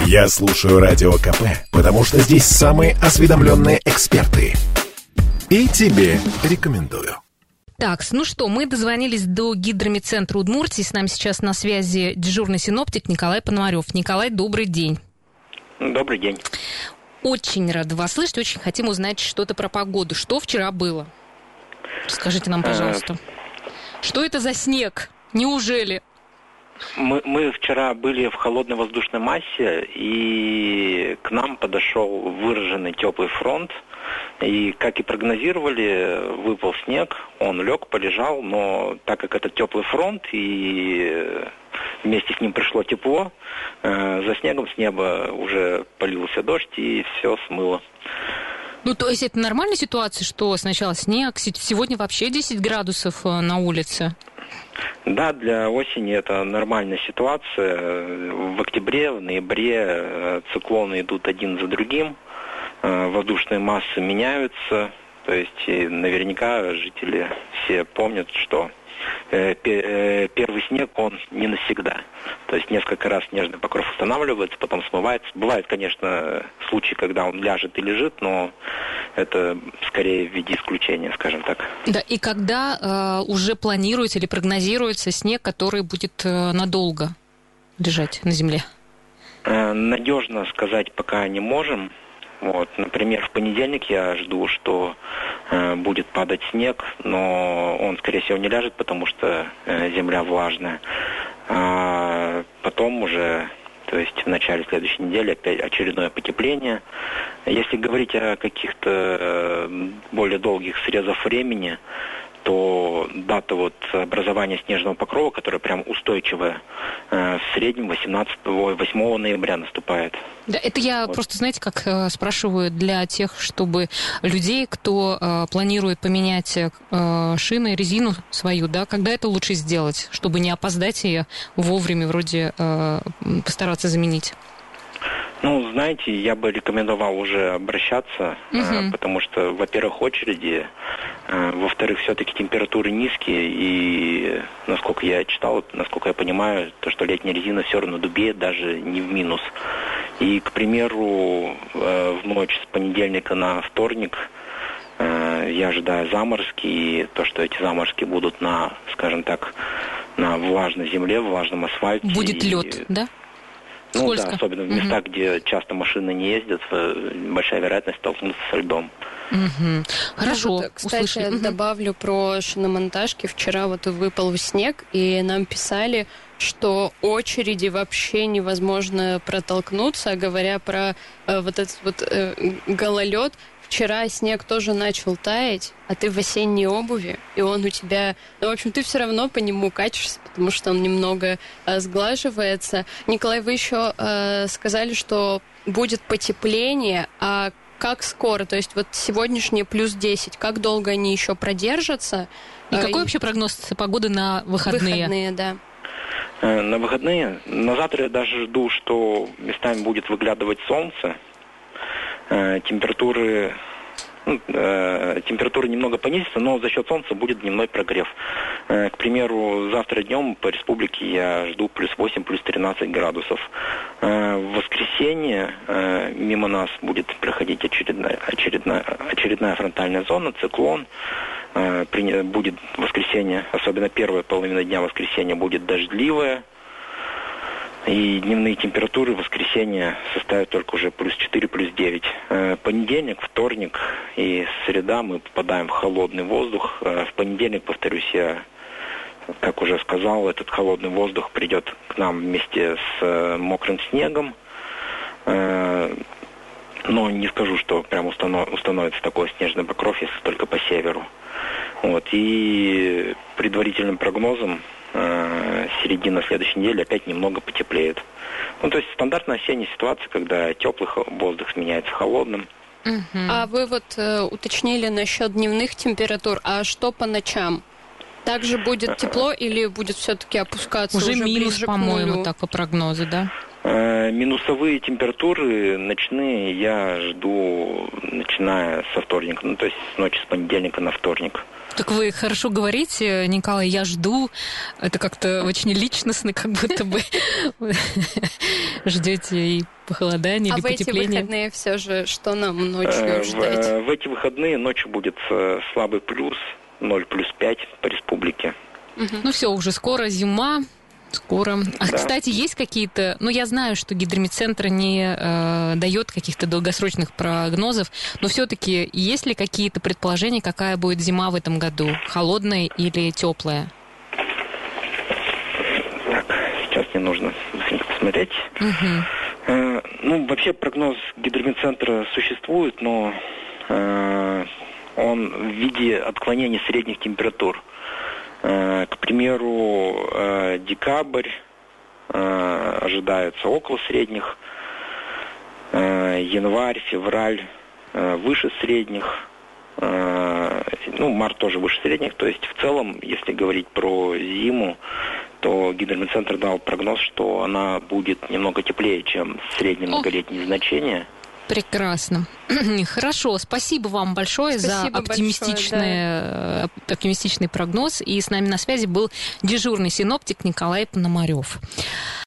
Я слушаю Радио КП, потому что здесь самые осведомленные эксперты. И тебе рекомендую. Так, ну что, мы дозвонились до гидромедцентра Удмуртии. С нами сейчас на связи дежурный синоптик Николай Пономарев. Николай, добрый день. Добрый день. Очень рада вас слышать, очень хотим узнать что-то про погоду. Что вчера было? Скажите нам, пожалуйста. Что это за снег? Неужели? Мы, мы вчера были в холодной воздушной массе, и к нам подошел выраженный теплый фронт. И, как и прогнозировали, выпал снег, он лег, полежал, но так как это теплый фронт, и вместе с ним пришло тепло, э, за снегом с неба уже полился дождь, и все смыло. Ну, то есть это нормальная ситуация, что сначала снег, сегодня вообще 10 градусов э, на улице? Да, для осени это нормальная ситуация. В октябре, в ноябре э, циклоны идут один за другим, э, воздушные массы меняются. То есть наверняка жители все помнят, что Э, э, первый снег, он не навсегда. То есть несколько раз снежный покров устанавливается, потом смывается. Бывают, конечно, случаи, когда он ляжет и лежит, но это скорее в виде исключения, скажем так. Да, и когда э, уже планируется или прогнозируется снег, который будет э, надолго лежать на земле? Э, надежно сказать пока не можем. Вот, например, в понедельник я жду, что э, будет падать снег, но он, скорее всего, не ляжет, потому что э, земля влажная. А потом уже, то есть в начале следующей недели опять очередное потепление. Если говорить о каких-то э, более долгих срезах времени, то дата вот образования снежного покрова, которая прям устойчивая, э, в среднем 18, 8 ноября наступает. Да, это я вот. просто, знаете, как э, спрашиваю для тех, чтобы людей, кто э, планирует поменять шины, резину свою, да, когда это лучше сделать, чтобы не опоздать и вовремя вроде постараться заменить? Ну, знаете, я бы рекомендовал уже обращаться, угу. э, потому что, во-первых, очереди, э, во-вторых, все-таки температуры низкие, и, насколько я читал, насколько я понимаю, то, что летняя резина все равно дубеет, даже не в минус. И, к примеру, э, в ночь с понедельника на вторник э, я ожидаю заморозки, и то, что эти заморозки будут на, скажем так, на влажной земле, влажном асфальте. Будет и, лед, да? Ну Скользко. да, особенно в местах, угу. где часто машины не ездят, большая вероятность столкнуться со льдом. Угу. Хорошо. Вот, кстати, услышали. добавлю про шиномонтажки. Вчера вот выпал снег, и нам писали, что очереди вообще невозможно протолкнуться, говоря про э, вот этот вот э, гололед. Вчера снег тоже начал таять, а ты в осенней обуви, и он у тебя... Ну, в общем, ты все равно по нему качешься, потому что он немного э, сглаживается. Николай, вы еще э, сказали, что будет потепление, а как скоро? То есть вот сегодняшние плюс 10, как долго они еще продержатся? И какой и... вообще прогноз погоды на выходные? Выходные, да. Э, на выходные? На завтра я даже жду, что местами будет выглядывать солнце, Э, температуры ну, э, температура немного понизится, но за счет солнца будет дневной прогрев. Э, к примеру, завтра днем по республике я жду плюс 8, плюс 13 градусов. Э, в воскресенье э, мимо нас будет проходить очередная, очередная, очередная фронтальная зона, циклон. Э, будет воскресенье, особенно первая половина дня воскресенья будет дождливая. И дневные температуры в воскресенье составят только уже плюс 4, плюс 9. Э, понедельник, вторник и среда мы попадаем в холодный воздух. Э, в понедельник, повторюсь, я, как уже сказал, этот холодный воздух придет к нам вместе с э, мокрым снегом. Но не скажу, что прям установится такой снежный покров, если только по северу. Вот. И предварительным прогнозом э, середина следующей недели опять немного потеплеет. Ну, то есть стандартная осенняя ситуация, когда теплый воздух сменяется холодным. Угу. А вы вот э, уточнили насчет дневных температур, а что по ночам? Также будет тепло или будет все-таки опускаться уже, уже минус, по-моему, так по прогнозу, да? Э, Э, минусовые температуры ночные я жду, начиная со вторника, ну то есть с ночи с понедельника на вторник. Так вы хорошо говорите, Николай, я жду. Это как-то очень личностно, как будто бы ждете и похолодание, а или потепление. А в эти выходные все же что нам ночью э, ждать? В, в эти выходные ночью будет э, слабый плюс, 0 плюс 5 по республике. Ну все, уже скоро зима, Скоро. А, да. кстати, есть какие-то... Ну, я знаю, что гидромедцентр не э, дает каких-то долгосрочных прогнозов, но все-таки есть ли какие-то предположения, какая будет зима в этом году? Холодная или теплая? Так, сейчас мне нужно посмотреть. Угу. Э, ну, вообще прогноз гидромедцентра существует, но э, он в виде отклонения средних температур. К примеру, э, декабрь э, ожидается около средних, январь, февраль выше средних, ну, март тоже выше средних. То есть в целом, если говорить про зиму, то гидромедцентр дал прогноз, что она будет немного теплее, чем среднее многолетнее значение. Прекрасно. Хорошо, спасибо вам большое спасибо за оптимистичный, большое, да. оптимистичный прогноз. И с нами на связи был дежурный синоптик Николай Пономарев.